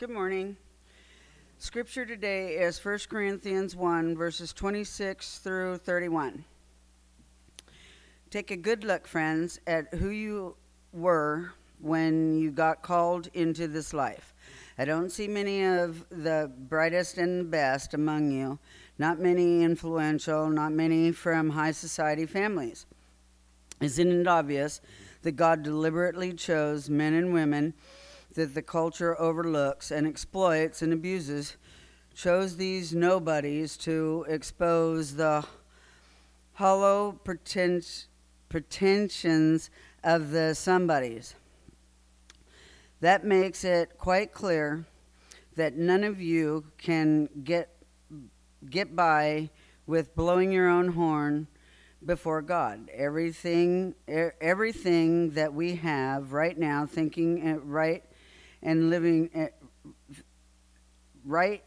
Good morning. Scripture today is 1 Corinthians 1, verses 26 through 31. Take a good look, friends, at who you were when you got called into this life. I don't see many of the brightest and best among you, not many influential, not many from high society families. Isn't it obvious that God deliberately chose men and women that the culture overlooks and exploits and abuses? Chose these nobodies to expose the hollow pretensions of the somebodies. That makes it quite clear that none of you can get get by with blowing your own horn before God. Everything everything that we have right now thinking right and living eh, right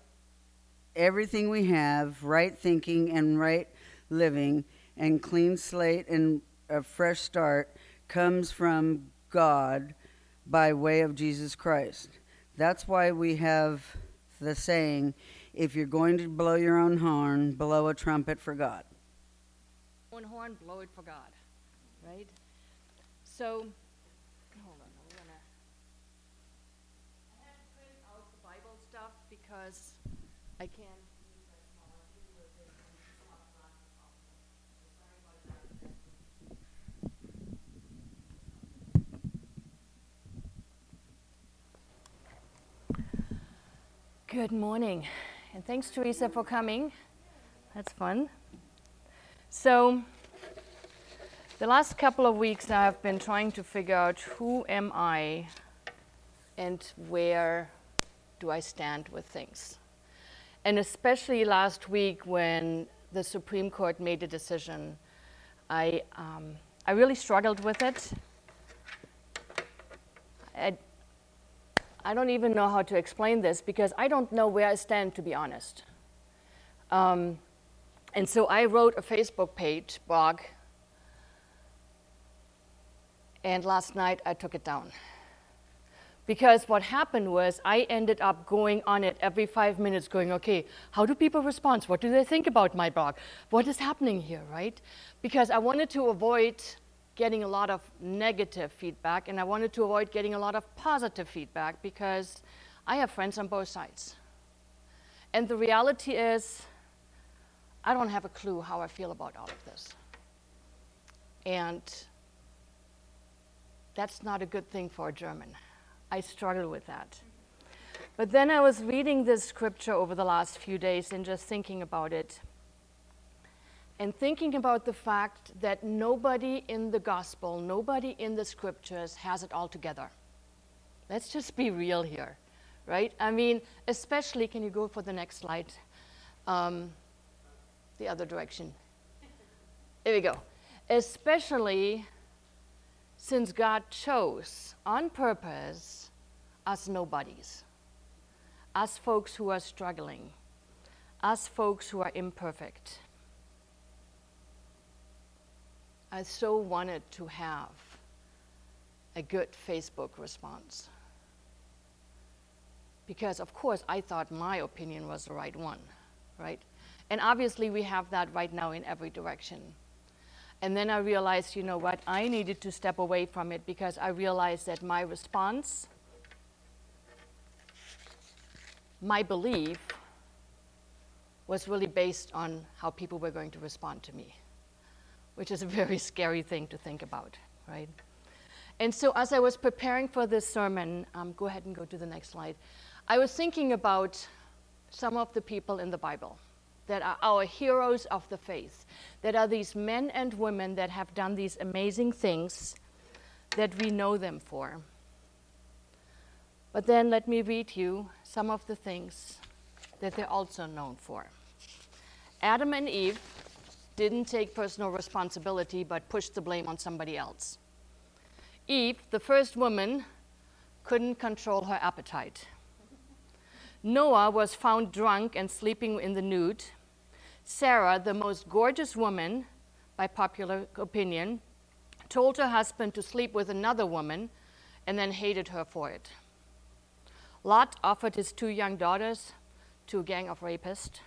everything we have right thinking and right living and clean slate and a fresh start comes from God by way of Jesus Christ. That's why we have the saying if you're going to blow your own horn, blow a trumpet for God. Own horn, blow it for God, right? So, hold on, I'm gonna. I had to print out the Bible stuff because I can't. Good morning, and thanks, Teresa, for coming. That's fun. So, the last couple of weeks, I've been trying to figure out who am I and where do I stand with things. And especially last week when the Supreme Court made a decision, I, um, I really struggled with it. I, I don't even know how to explain this because I don't know where I stand, to be honest. Um, and so I wrote a Facebook page, blog, and last night I took it down. Because what happened was I ended up going on it every five minutes, going, okay, how do people respond? What do they think about my blog? What is happening here, right? Because I wanted to avoid getting a lot of negative feedback, and I wanted to avoid getting a lot of positive feedback because I have friends on both sides. And the reality is, I don't have a clue how I feel about all of this. And that's not a good thing for a German. I struggle with that. But then I was reading this scripture over the last few days and just thinking about it and thinking about the fact that nobody in the gospel, nobody in the scriptures has it all together. Let's just be real here, right? I mean, especially, can you go for the next slide? Um, the other direction. Here we go. Especially since God chose on purpose us nobodies, us folks who are struggling, us folks who are imperfect I so wanted to have a good Facebook response. Because, of course, I thought my opinion was the right one, right? And obviously, we have that right now in every direction. And then I realized, you know what, I needed to step away from it because I realized that my response, my belief, was really based on how people were going to respond to me which is a very scary thing to think about, right? And so, as I was preparing for this sermon, um, go ahead and go to the next slide. I was thinking about some of the people in the Bible that are our heroes of the faith, that are these men and women that have done these amazing things that we know them for. But then let me read you some of the things that they're also known for. Adam and Eve didn't take personal responsibility but pushed the blame on somebody else. Eve, the first woman, couldn't control her appetite. Noah was found drunk and sleeping in the nude. Sarah, the most gorgeous woman, by popular opinion, told her husband to sleep with another woman and then hated her for it. Lot offered his two young daughters to a gang of rapists.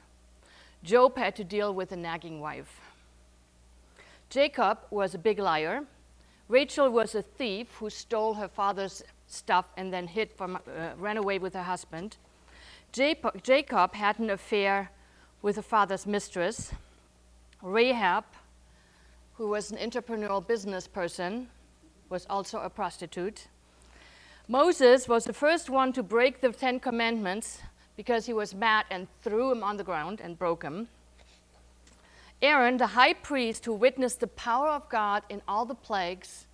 Job had to deal with a nagging wife. Jacob was a big liar. Rachel was a thief who stole her father's stuff and then hid from, uh, ran away with her husband. Jacob had an affair with her father's mistress. Rahab, who was an entrepreneurial business person, was also a prostitute. Moses was the first one to break the Ten Commandments because he was mad and threw him on the ground and broke him. Aaron, the high priest who witnessed the power of God in all the plagues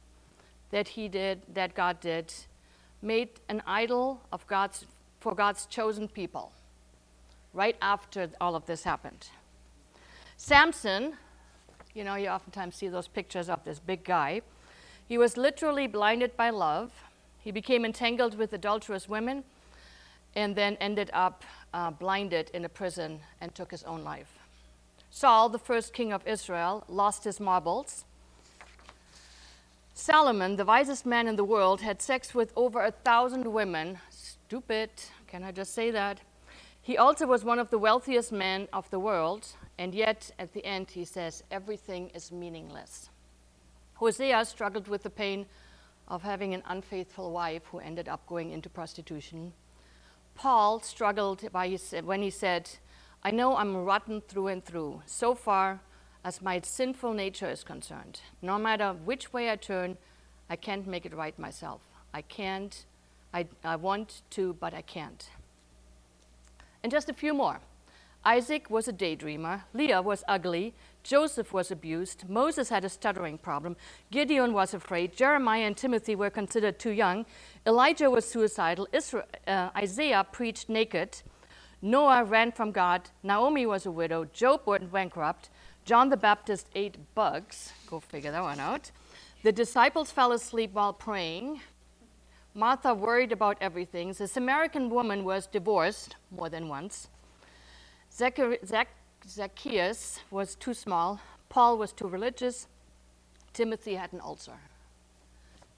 that he did, that God did, made an idol of God's, for God's chosen people right after all of this happened. Samson, you know, you oftentimes see those pictures of this big guy. He was literally blinded by love. He became entangled with adulterous women and then ended up uh, blinded in a prison and took his own life. Saul, the first king of Israel, lost his marbles. Solomon, the wisest man in the world, had sex with over a thousand women. Stupid, can I just say that? He also was one of the wealthiest men of the world, and yet at the end he says, everything is meaningless. Hosea struggled with the pain of having an unfaithful wife who ended up going into prostitution. Paul struggled his, when he said, I know I'm rotten through and through, so far as my sinful nature is concerned. No matter which way I turn, I can't make it right myself. I can't, I, I want to, but I can't. And just a few more. Isaac was a daydreamer, Leah was ugly, Joseph was abused, Moses had a stuttering problem, Gideon was afraid, Jeremiah and Timothy were considered too young, Elijah was suicidal, Israel, uh, Isaiah preached naked, Noah ran from God, Naomi was a widow, Job went bankrupt, John the Baptist ate bugs, go figure that one out. The disciples fell asleep while praying. Martha worried about everything. The Samaritan woman was divorced more than once. Zacchaeus was too small. Paul was too religious. Timothy had an ulcer.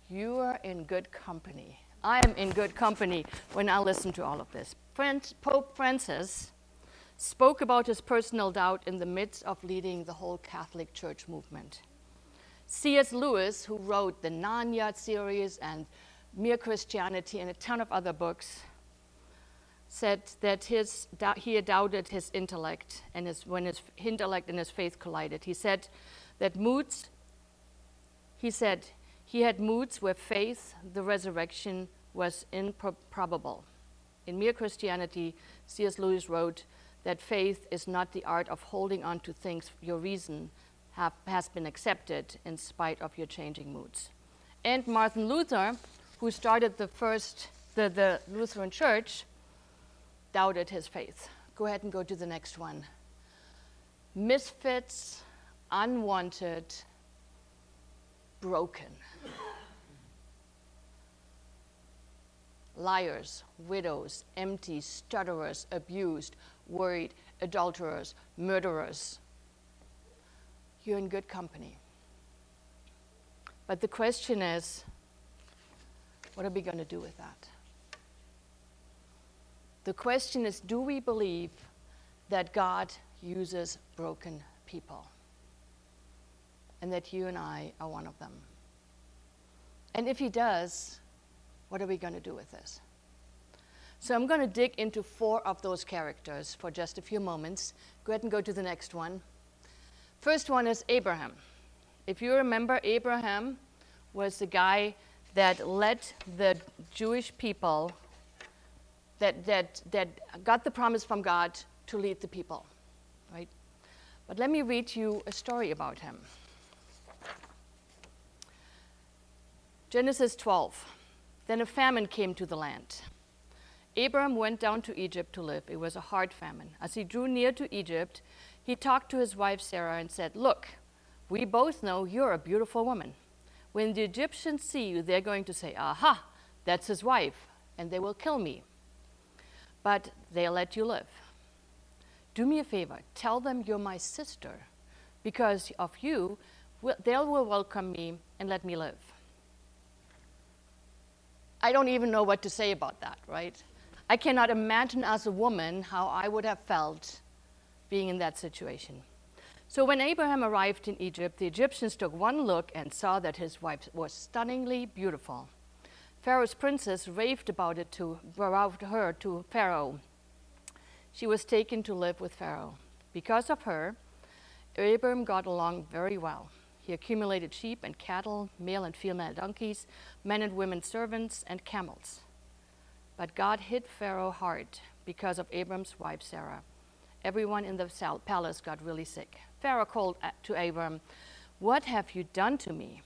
You are in good company. I am in good company when I listen to all of this. Pope Francis spoke about his personal doubt in the midst of leading the whole Catholic Church movement. C.S. Lewis, who wrote the Narnia series and Mere Christianity and a ton of other books, said that his, he doubted his intellect and his, when his intellect and his faith collided. He said that moods, he said, he had moods where faith, the resurrection, was improbable. In Mere Christianity, C.S. Lewis wrote that faith is not the art of holding on to things your reason have, has been accepted in spite of your changing moods. And Martin Luther, who started the first, the, the Lutheran Church, doubted his faith. Go ahead and go to the next one. Misfits, unwanted, broken. Liars, widows, empty, stutterers, abused, worried, adulterers, murderers. You're in good company. But the question is what are we going to do with that? The question is do we believe that God uses broken people? And that you and I are one of them? And if He does, what are we going to do with this? So I'm going to dig into four of those characters for just a few moments. Go ahead and go to the next one. First one is Abraham. If you remember, Abraham was the guy that led the Jewish people that, that, that got the promise from God to lead the people, right? But let me read you a story about him. Genesis 12. Then a famine came to the land. Abram went down to Egypt to live. It was a hard famine. As he drew near to Egypt, he talked to his wife Sarah and said, Look, we both know you're a beautiful woman. When the Egyptians see you, they're going to say, Aha, that's his wife, and they will kill me but they'll let you live. Do me a favor, tell them you're my sister. Because of you, they will welcome me and let me live. I don't even know what to say about that, right? I cannot imagine as a woman how I would have felt being in that situation. So when Abraham arrived in Egypt, the Egyptians took one look and saw that his wife was stunningly beautiful. Pharaoh's princess raved about it to about her to Pharaoh. She was taken to live with Pharaoh. Because of her, Abram got along very well. He accumulated sheep and cattle, male and female donkeys, men and women servants, and camels. But God hit Pharaoh hard because of Abram's wife Sarah. Everyone in the palace got really sick. Pharaoh called to Abram, What have you done to me?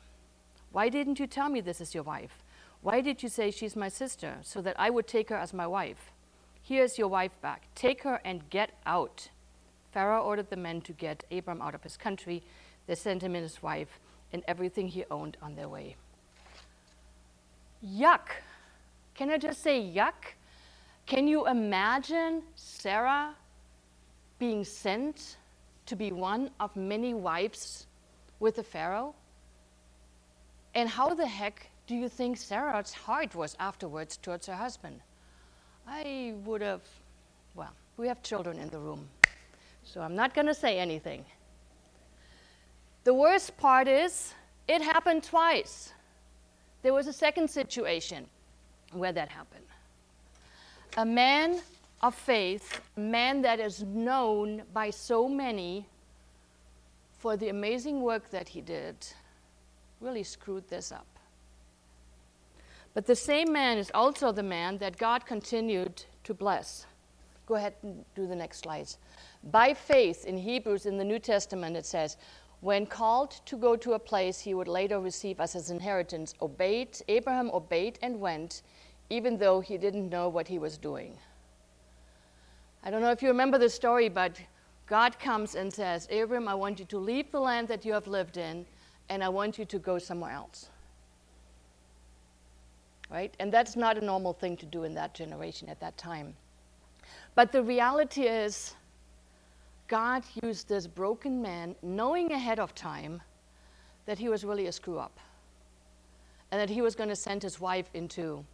Why didn't you tell me this is your wife? Why did you say she's my sister, so that I would take her as my wife? Here's your wife back. Take her and get out. Pharaoh ordered the men to get Abram out of his country. They sent him and his wife and everything he owned on their way. Yuck! Can I just say yuck? Can you imagine Sarah being sent to be one of many wives with the Pharaoh? And how the heck do you think Sarah's heart was afterwards towards her husband? I would have, well, we have children in the room, so I'm not going to say anything. The worst part is, it happened twice. There was a second situation where that happened. A man of faith, a man that is known by so many for the amazing work that he did, really screwed this up. But the same man is also the man that God continued to bless. Go ahead and do the next slides. By faith, in Hebrews in the New Testament, it says, when called to go to a place he would later receive as his inheritance, obeyed, Abraham obeyed and went, even though he didn't know what he was doing. I don't know if you remember the story, but God comes and says, Abraham, I want you to leave the land that you have lived in, and I want you to go somewhere else. Right? And that's not a normal thing to do in that generation at that time. But the reality is, God used this broken man, knowing ahead of time that he was really a screw up and that he was going to send his wife into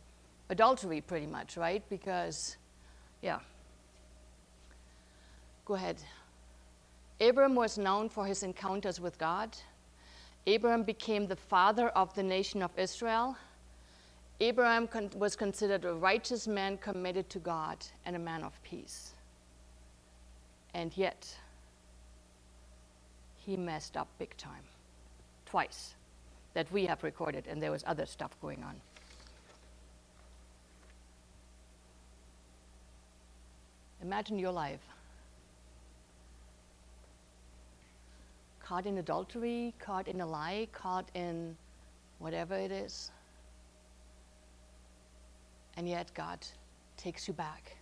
adultery pretty much, right? Because, yeah. Go ahead. Abram was known for his encounters with God. Abram became the father of the nation of Israel. Abraham con- was considered a righteous man committed to God and a man of peace. And yet, he messed up big time. Twice that we have recorded, and there was other stuff going on. Imagine your life. Caught in adultery, caught in a lie, caught in whatever it is. And yet God takes you back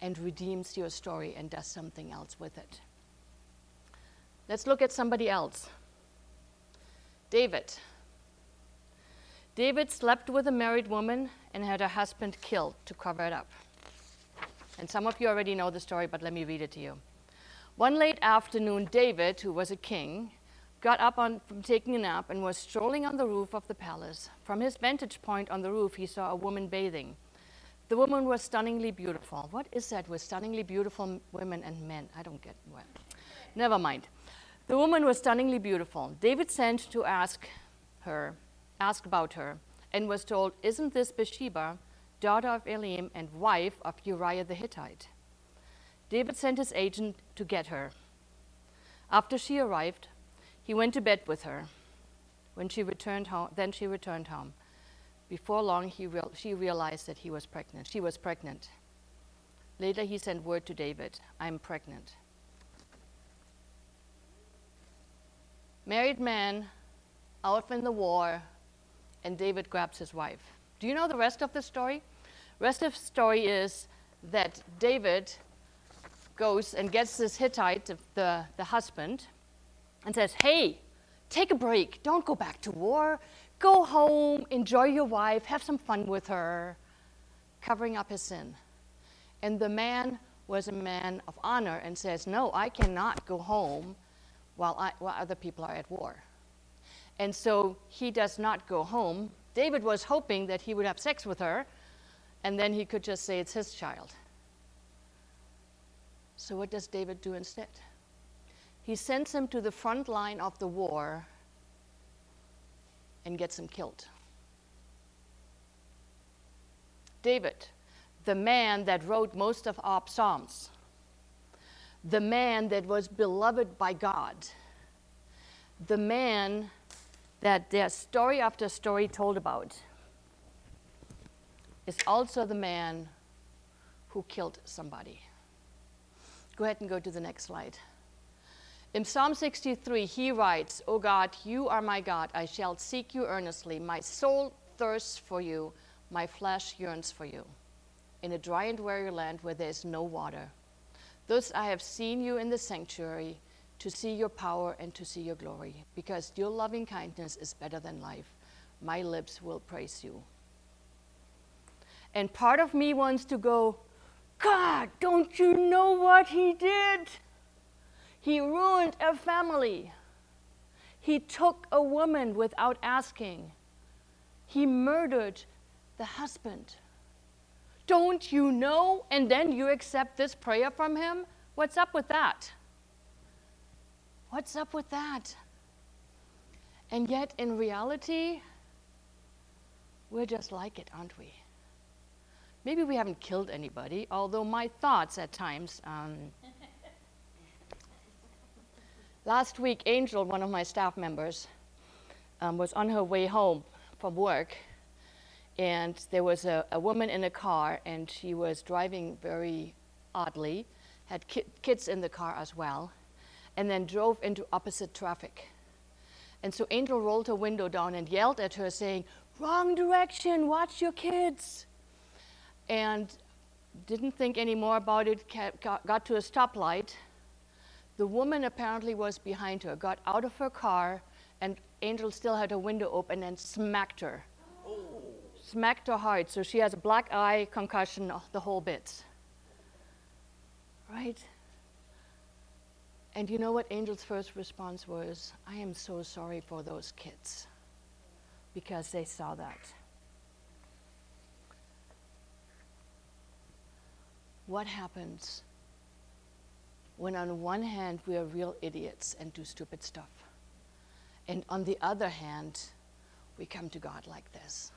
and redeems your story and does something else with it. Let's look at somebody else. David. David slept with a married woman and had her husband killed to cover it up. And some of you already know the story, but let me read it to you. One late afternoon, David, who was a king, got up on, from taking a nap and was strolling on the roof of the palace. From his vantage point on the roof, he saw a woman bathing. The woman was stunningly beautiful. What is that with stunningly beautiful women and men? I don't get what. Never mind. The woman was stunningly beautiful. David sent to ask her, ask about her, and was told, Isn't this Bathsheba, daughter of Eliam and wife of Uriah the Hittite. David sent his agent to get her. After she arrived, he went to bed with her. When she returned home, then she returned home. Before long, real, she realized that he was pregnant. She was pregnant. Later, he sent word to David, "I'm pregnant." Married man, out in the war, and David grabs his wife. Do you know the rest of the story? Rest of the story is that David goes and gets this Hittite, the, the husband, and says, Hey, take a break. Don't go back to war. Go home, enjoy your wife, have some fun with her, covering up his sin. And the man was a man of honor and says, No, I cannot go home while, I, while other people are at war. And so he does not go home. David was hoping that he would have sex with her and then he could just say it's his child. So, what does David do instead? He sends him to the front line of the war and gets him killed. David, the man that wrote most of our Psalms, the man that was beloved by God, the man that there's story after story told about, is also the man who killed somebody. Go ahead and go to the next slide. In Psalm 63, he writes, O God, you are my God. I shall seek you earnestly. My soul thirsts for you. My flesh yearns for you. In a dry and weary land where there is no water. Thus I have seen you in the sanctuary to see your power and to see your glory, because your loving kindness is better than life. My lips will praise you. And part of me wants to go, God, don't you know what he did? He ruined a family. He took a woman without asking. He murdered the husband. Don't you know? And then you accept this prayer from him? What's up with that? What's up with that? And yet, in reality, we're just like it, aren't we? Maybe we haven't killed anybody, although my thoughts at times. Um, Last week, Angel, one of my staff members, um, was on her way home from work, and there was a, a, woman in a car, and she was driving very oddly, had ki- kids in the car as well, and then drove into opposite traffic. And so Angel rolled her window down and yelled at her, saying, Wrong direction, watch your kids. And didn't think any more about it, got to a stoplight the woman apparently was behind her, got out of her car, and Angel still had her window open and smacked her. Oh. Smacked her hard, so she has a black eye, concussion, the whole bit. Right? And you know what Angel's first response was? I am so sorry for those kids because they saw that. What happens when on one hand we are real idiots and do stupid stuff, and on the other hand, we come to God like this.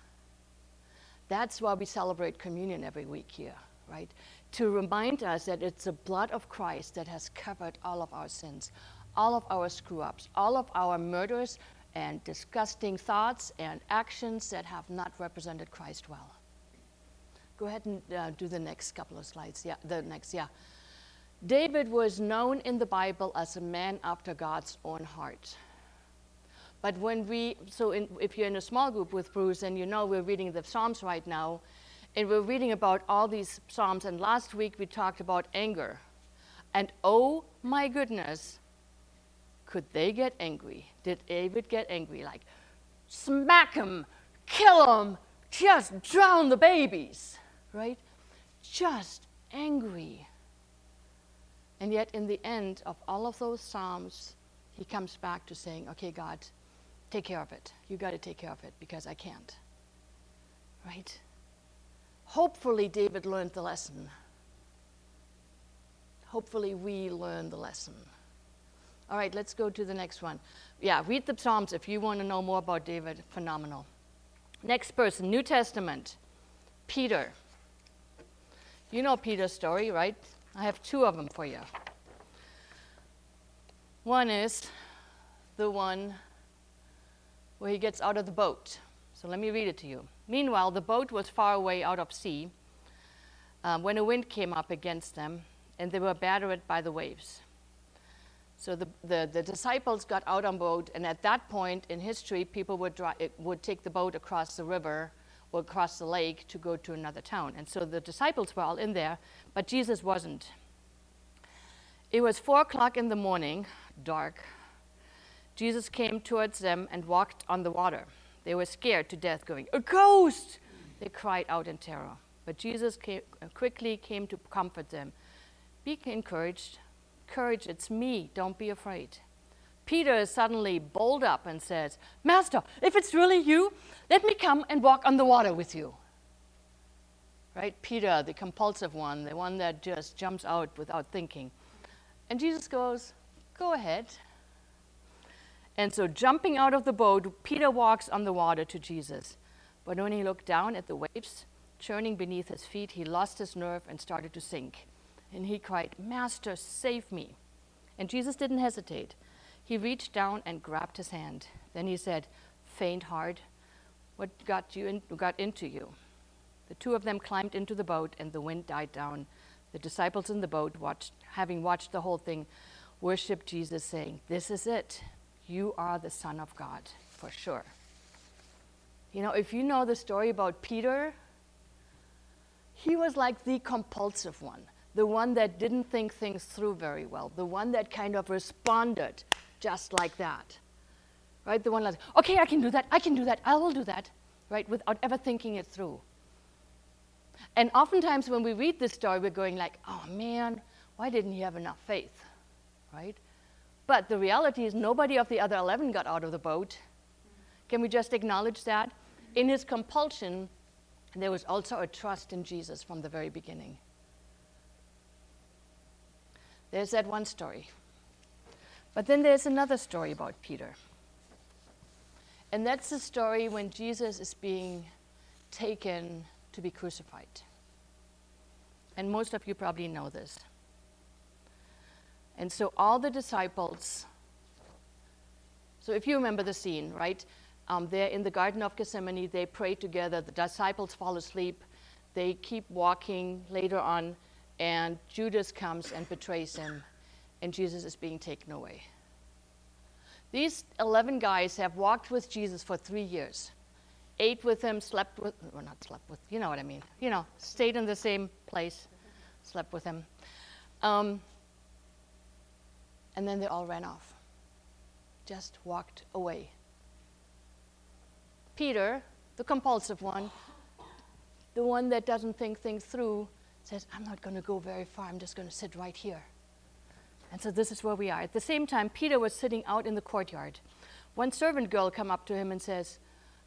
That's why we celebrate communion every week here, right? To remind us that it's the blood of Christ that has covered all of our sins, all of our screw ups, all of our murders and disgusting thoughts and actions that have not represented Christ well. Go ahead and uh, do the next couple of slides. Yeah, the next, yeah. David was known in the Bible as a man after God's own heart. But when we, so in, if you're in a small group with Bruce and you know we're reading the Psalms right now, and we're reading about all these Psalms, and last week we talked about anger. And oh my goodness, could they get angry? Did David get angry? Like, smack him, kill him, just drown the babies, right? Just angry. And yet, in the end of all of those Psalms, he comes back to saying, Okay, God, take care of it. You got to take care of it because I can't. Right? Hopefully, David learned the lesson. Hopefully, we learn the lesson. All right, let's go to the next one. Yeah, read the Psalms if you want to know more about David. Phenomenal. Next person, New Testament, Peter. You know Peter's story, right? I have two of them for you. One is the one where he gets out of the boat. So let me read it to you. Meanwhile, the boat was far away out of sea um, when a wind came up against them, and they were battered by the waves. So the, the, the, disciples got out on boat, and at that point in history, people would, dry, would take the boat across the river or across the lake to go to another town. And so the disciples were all in there, but Jesus wasn't. It was four o'clock in the morning, dark. Jesus came towards them and walked on the water. They were scared to death, going, A ghost! They cried out in terror. But Jesus came, uh, quickly came to comfort them. Be encouraged. Courage, it's me. Don't be afraid. Peter suddenly bold up and says, Master, if it's really you, let me come and walk on the water with you. right? Peter, the compulsive one, the one that just jumps out without thinking. And Jesus goes, Go ahead. And so, jumping out of the boat, Peter walks on the water to Jesus. But when he looked down at the waves churning beneath his feet, he lost his nerve and started to sink. And he cried, Master, save me. And Jesus didn't hesitate. He reached down and grabbed his hand. Then he said, Faint heart, what got, you in, got into you? The two of them climbed into the boat, and the wind died down. The disciples in the boat, watched, having watched the whole thing, worshiped Jesus, saying, This is it. You are the Son of God, for sure. You know, if you know the story about Peter, he was like the compulsive one, the one that didn't think things through very well, the one that kind of responded just like that. Right? The one like, okay, I can do that, I can do that, I will do that, right? Without ever thinking it through. And oftentimes when we read this story, we're going like, oh man, why didn't he have enough faith? Right? But the reality is nobody of the other 11 got out of the boat. Can we just acknowledge that? In his compulsion, there was also a trust in Jesus from the very beginning. There's that one story. But then there's another story about Peter. And that's the story when Jesus is being taken to be crucified. And most of you probably know this. And so all the disciples, so if you remember the scene, right? Um, they're in the Garden of Gethsemane, they pray together, the disciples fall asleep, they keep walking later on, and Judas comes and betrays him, and Jesus is being taken away. These 11 guys have walked with Jesus for three years, ate with him, slept with, well, not slept with, you know what I mean, you know, stayed in the same place, slept with him. Um, and then they all ran off, just walked away. Peter, the compulsive one, the one that doesn't think things through, says, I'm not going to go very far, I'm just going to sit right here. And so this is where we are. At the same time, Peter was sitting out in the courtyard. One servant girl come up to him and says,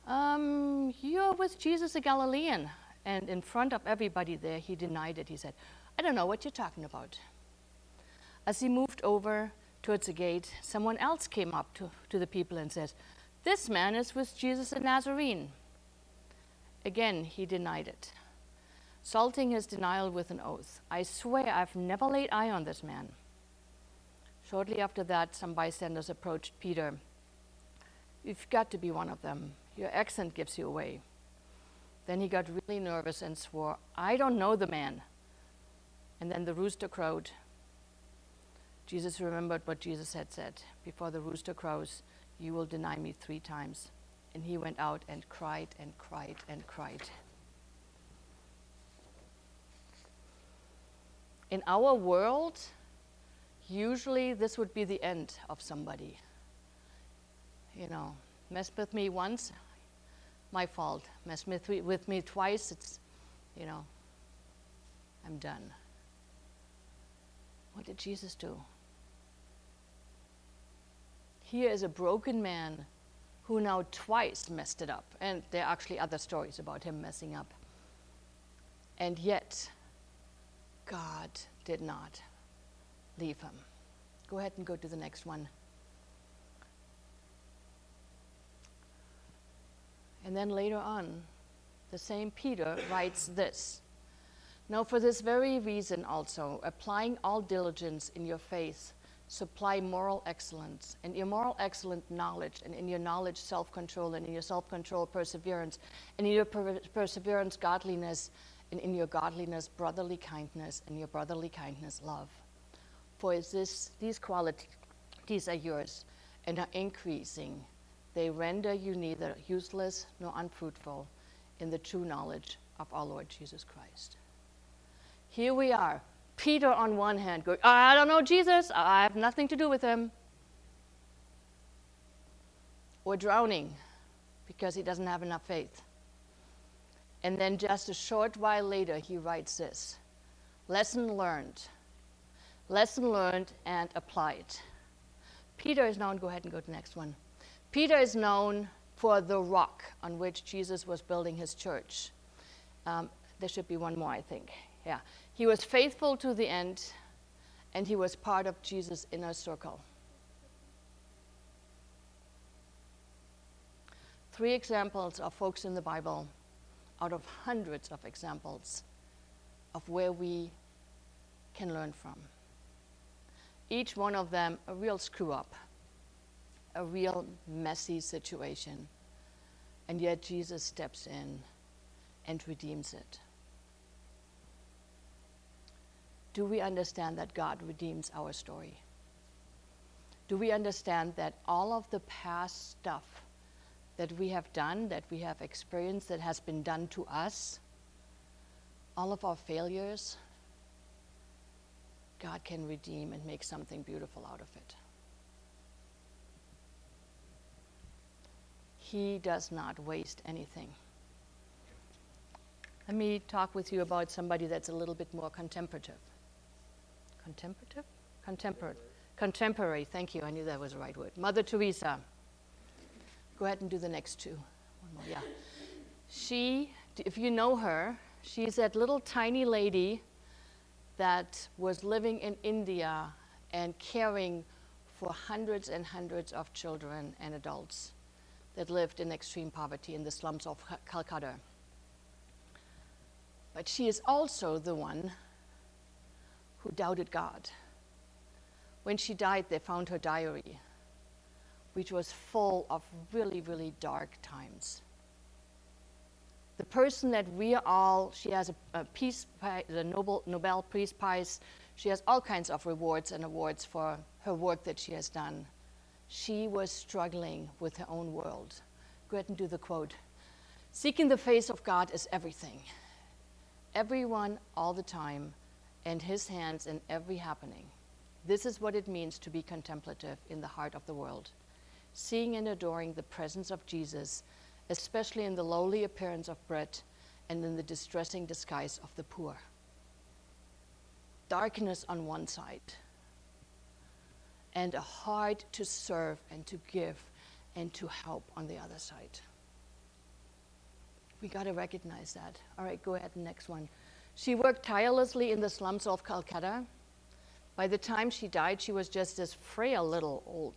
um, You're with Jesus the Galilean. And in front of everybody there, he denied it. He said, I don't know what you're talking about. As he moved over towards the gate, someone else came up to, to the people and says, This man is with Jesus the Nazarene. Again, he denied it, salting his denial with an oath. I swear I've never laid eye on this man. Shortly after that, some bystanders approached Peter. You've got to be one of them. Your accent gives you away. Then he got really nervous and swore, I don't know the man. And then the rooster crowed. Jesus remembered what Jesus had said Before the rooster crows, you will deny me three times. And he went out and cried and cried and cried. In our world, usually this would be the end of somebody. You know, mess with me once, my fault. Mess with me, with me twice, it's, you know, I'm done. What did Jesus do? Here is a broken man who now twice messed it up. And there are actually other stories about him messing up. And yet, God did not leave him. Go ahead and go to the next one. And then later on, the same Peter writes this Now, for this very reason also, applying all diligence in your faith, supply moral excellence, and your moral excellence, knowledge, and in your knowledge, self control, and in your self control, perseverance, and in your per- perseverance, godliness, and in your godliness, brotherly kindness, and your brotherly kindness, love. For this, these qualities are yours and are increasing. They render you neither useless nor unfruitful in the true knowledge of our Lord Jesus Christ. Here we are. Peter, on one hand, going, I don't know Jesus, I have nothing to do with him. Or drowning because he doesn't have enough faith. And then just a short while later, he writes this Lesson learned lesson learned and applied. Peter is known, go ahead and go to the next one. Peter is known for the rock on which Jesus was building his church. Um, there should be one more, I think. Yeah. He was faithful to the end, and he was part of Jesus' inner circle. Three examples of folks in the Bible out of hundreds of examples of where we can learn from. Each one of them a real screw up, a real messy situation, and yet Jesus steps in and redeems it. Do we understand that God redeems our story? Do we understand that all of the past stuff that we have done, that we have experienced, that has been done to us, all of our failures, God can redeem and make something beautiful out of it. He does not waste anything. Let me talk with you about somebody that's a little bit more contemplative. Contemplative? Contemporary. Contemporary, thank you. I knew that was the right word. Mother Teresa. Go ahead and do the next two. One more, yeah. She, if you know her, she's that little tiny lady that was living in India and caring for hundreds and hundreds of children and adults that lived in extreme poverty in the slums of Calcutta. But she is also the one who doubted God. When she died, they found her diary, which was full of really, really dark times. The person that we are all, she has a, a peace, the Nobel, Nobel Peace Prize. She has all kinds of rewards and awards for her work that she has done. She was struggling with her own world. Go ahead and do the quote. Seeking the face of God is everything everyone all the time, and his hands in every happening. This is what it means to be contemplative in the heart of the world, seeing and adoring the presence of Jesus, especially in the lowly appearance of bread and in the distressing disguise of the poor. Darkness on one side, and a heart to serve and to give and to help on the other side. We got to recognize that. All right, go ahead, next one. She worked tirelessly in the slums of Calcutta. By the time she died, she was just this frail little old,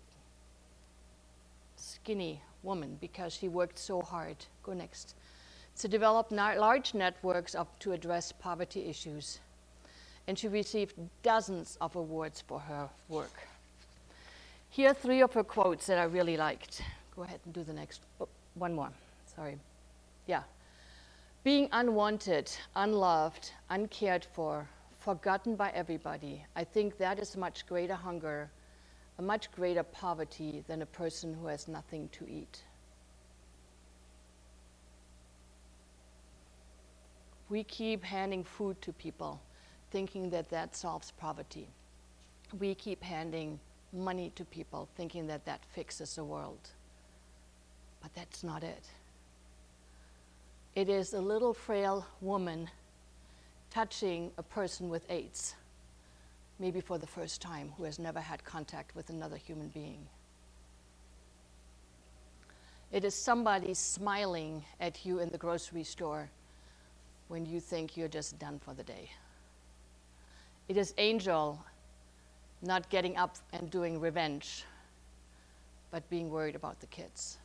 skinny woman because she worked so hard. Go next. To develop large networks of, to address poverty issues. And she received dozens of awards for her work. Here are three of her quotes that I really liked. Go ahead and do the next. Oh, one more. Sorry. Yeah. Being unwanted, unloved, uncared for, forgotten by everybody, I think that is much greater hunger, a much greater poverty than a person who has nothing to eat. We keep handing food to people, thinking that that solves poverty. We keep handing money to people, thinking that that fixes the world. But that's not it. It is a little frail woman touching a person with AIDS, maybe for the first time, who has never had contact with another human being. It is somebody smiling at you in the grocery store when you think you're just done for the day. It is Angel not getting up and doing revenge, but being worried about the kids.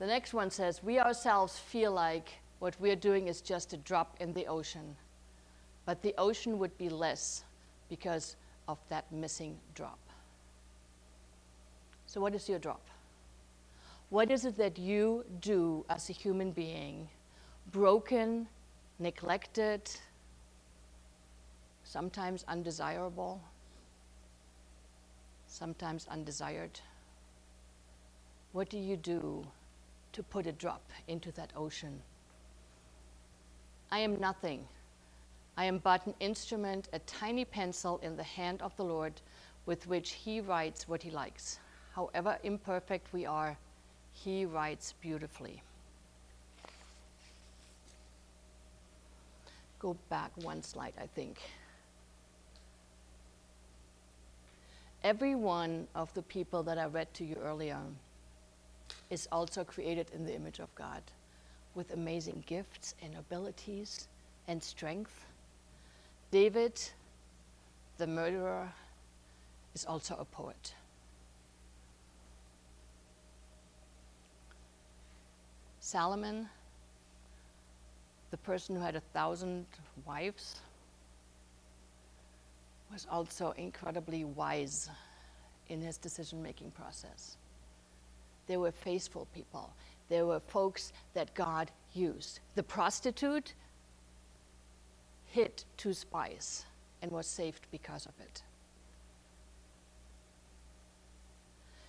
The next one says, We ourselves feel like what we're doing is just a drop in the ocean, but the ocean would be less because of that missing drop. So, what is your drop? What is it that you do as a human being, broken, neglected, sometimes undesirable, sometimes undesired? What do you do to put a drop into that ocean. I am nothing. I am but an instrument, a tiny pencil in the hand of the Lord with which He writes what He likes. However imperfect we are, He writes beautifully. Go back one slide, I think. Every one of the people that I read to you earlier is also created in the image of God. with amazing gifts and abilities and strength. David, the murderer, is also a poet. Solomon, the person who had a thousand wives, was also incredibly wise in his decision making process. They were faithful people. They were folks that God used. The prostitute hid two spies and was saved because of it.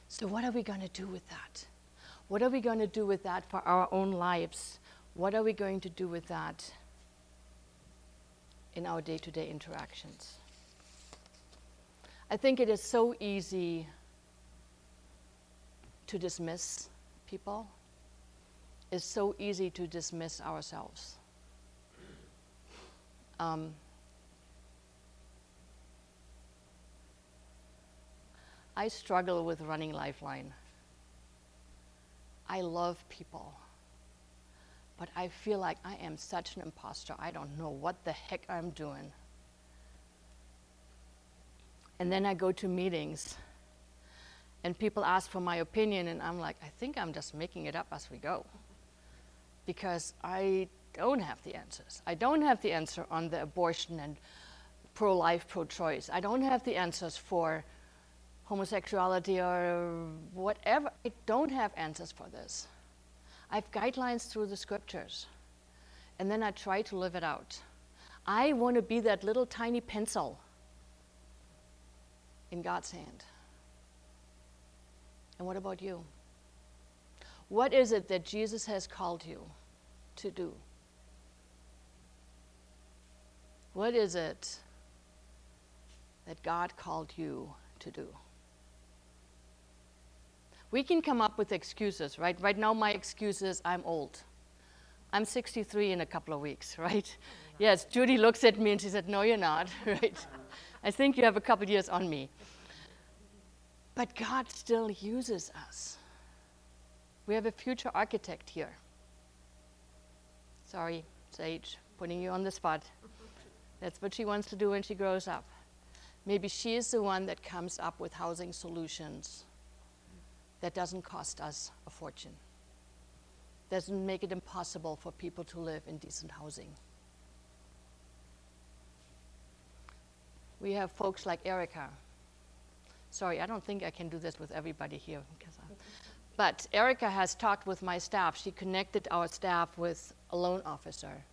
So, what are we going to do with that? What are we going to do with that for our own lives? What are we going to do with that in our day to day interactions? I think it is so easy to dismiss people. It's so easy to dismiss ourselves. Um, I struggle with running Lifeline. I love people, but I feel like I am such an imposter. I don't know what the heck I'm doing. And then I go to meetings and people ask for my opinion, and I'm like, I think I'm just making it up as we go. Because I don't have the answers. I don't have the answer on the abortion and pro life, pro choice. I don't have the answers for homosexuality or whatever. I don't have answers for this. I have guidelines through the scriptures, and then I try to live it out. I want to be that little tiny pencil in God's hand. And what about you? What is it that Jesus has called you to do? What is it that God called you to do? We can come up with excuses, right? Right now, my excuse is I'm old. I'm 63 in a couple of weeks, right? Yes, Judy looks at me and she said, No, you're not, right? I think you have a couple years on me. But God still uses us. We have a future architect here. Sorry, Sage, putting you on the spot. That's what she wants to do when she grows up. Maybe she is the one that comes up with housing solutions that doesn't cost us a fortune, doesn't make it impossible for people to live in decent housing. We have folks like Erica. Sorry, I don't think I can do this with everybody here. But Erica has talked with my staff. She connected our staff with a loan officer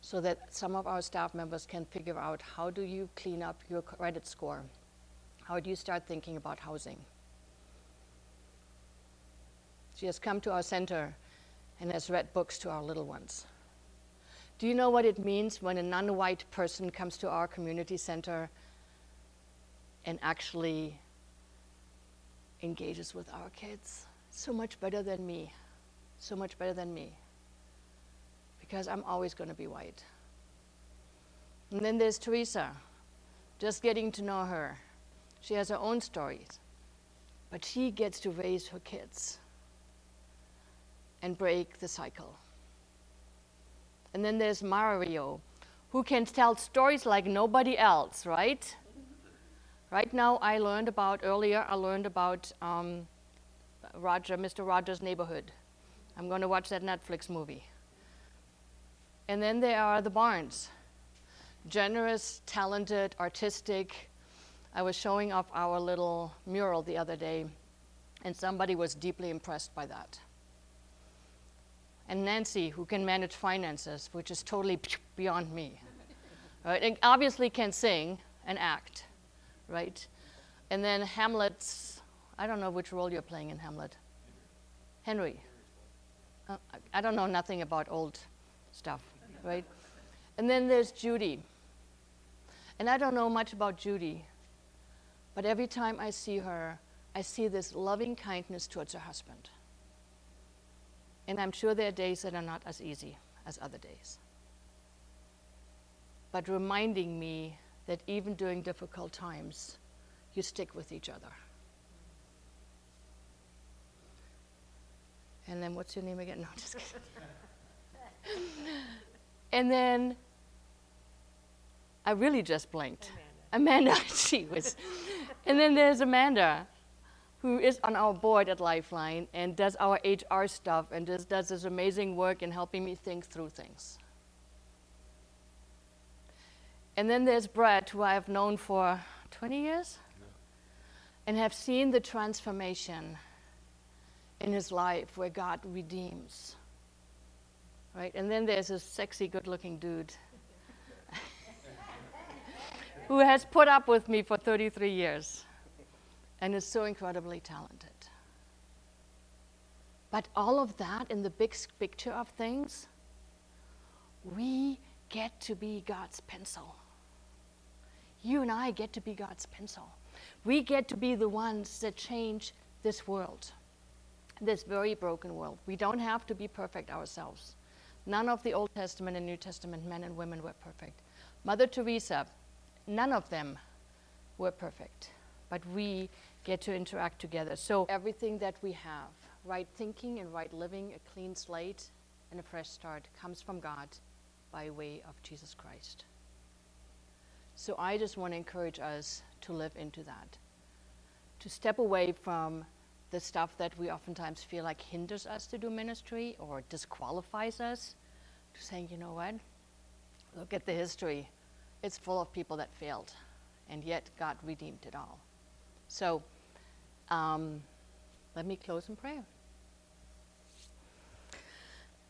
so that some of our staff members can figure out how do you clean up your credit score? How do you start thinking about housing? She has come to our center and has read books to our little ones. Do you know what it means when a non white person comes to our community center and actually engages with our kids? So much better than me. So much better than me. Because I'm always going to be white. And then there's Teresa, just getting to know her. She has her own stories, but she gets to raise her kids and break the cycle. And then there's Mario, who can tell stories like nobody else, right? Right now, I learned about, earlier, I learned about um, Roger, Mr. Rogers' Neighborhood. I'm going to watch that Netflix movie. And then there are the Barnes generous, talented, artistic. I was showing off our little mural the other day, and somebody was deeply impressed by that and Nancy, who can manage finances, which is totally beyond me. Right? And obviously can sing and act, right? And then Hamlet's, I don't know which role you're playing in Hamlet. Henry. Uh, I don't know nothing about old stuff, right? And then there's Judy. And I don't know much about Judy, but every time I see her, I see this loving kindness towards her husband. And I'm sure there are days that are not as easy as other days. But reminding me that even during difficult times, you stick with each other. And then what's your name again? No, just kidding. and then I really just blinked. Amanda, Amanda she was. and then there's Amanda, who is on our board at Lifeline and does our HR stuff and just does this amazing work in helping me think through things. And then there's Brett, who I have known for 20 years and have seen the transformation in his life where God redeems. Right? And then there's a sexy, good looking dude who has put up with me for 33 years and is so incredibly talented. But all of that in the big picture of things, we get to be God's pencil. You and I get to be God's pencil. We get to be the ones that change this world, this very broken world. We don't have to be perfect ourselves. None of the Old Testament and New Testament men and women were perfect. Mother Teresa, none of them were perfect, but we get to interact together. So, everything that we have, right thinking and right living, a clean slate and a fresh start, comes from God by way of Jesus Christ. So I just want to encourage us to live into that, to step away from the stuff that we oftentimes feel like hinders us to do ministry or disqualifies us, saying, you know what? Look at the history. It's full of people that failed, and yet God redeemed it all. So um, let me close in prayer.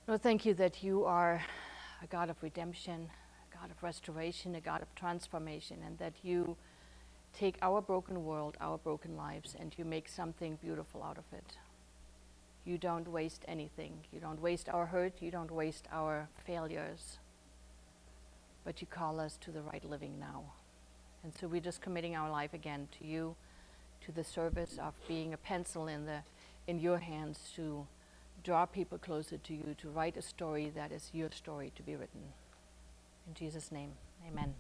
Lord, thank you that you are a God of redemption, a God of restoration, a God of transformation, and that you take our broken world, our broken lives, and you make something beautiful out of it. You don't waste anything. You don't waste our hurt. You don't waste our failures. But you call us to the right living now. And so we're just committing our life again to you, to the service of being a pencil in, the, in your hands to draw people closer to you, to write a story that is your story to be written. In Jesus' name, amen.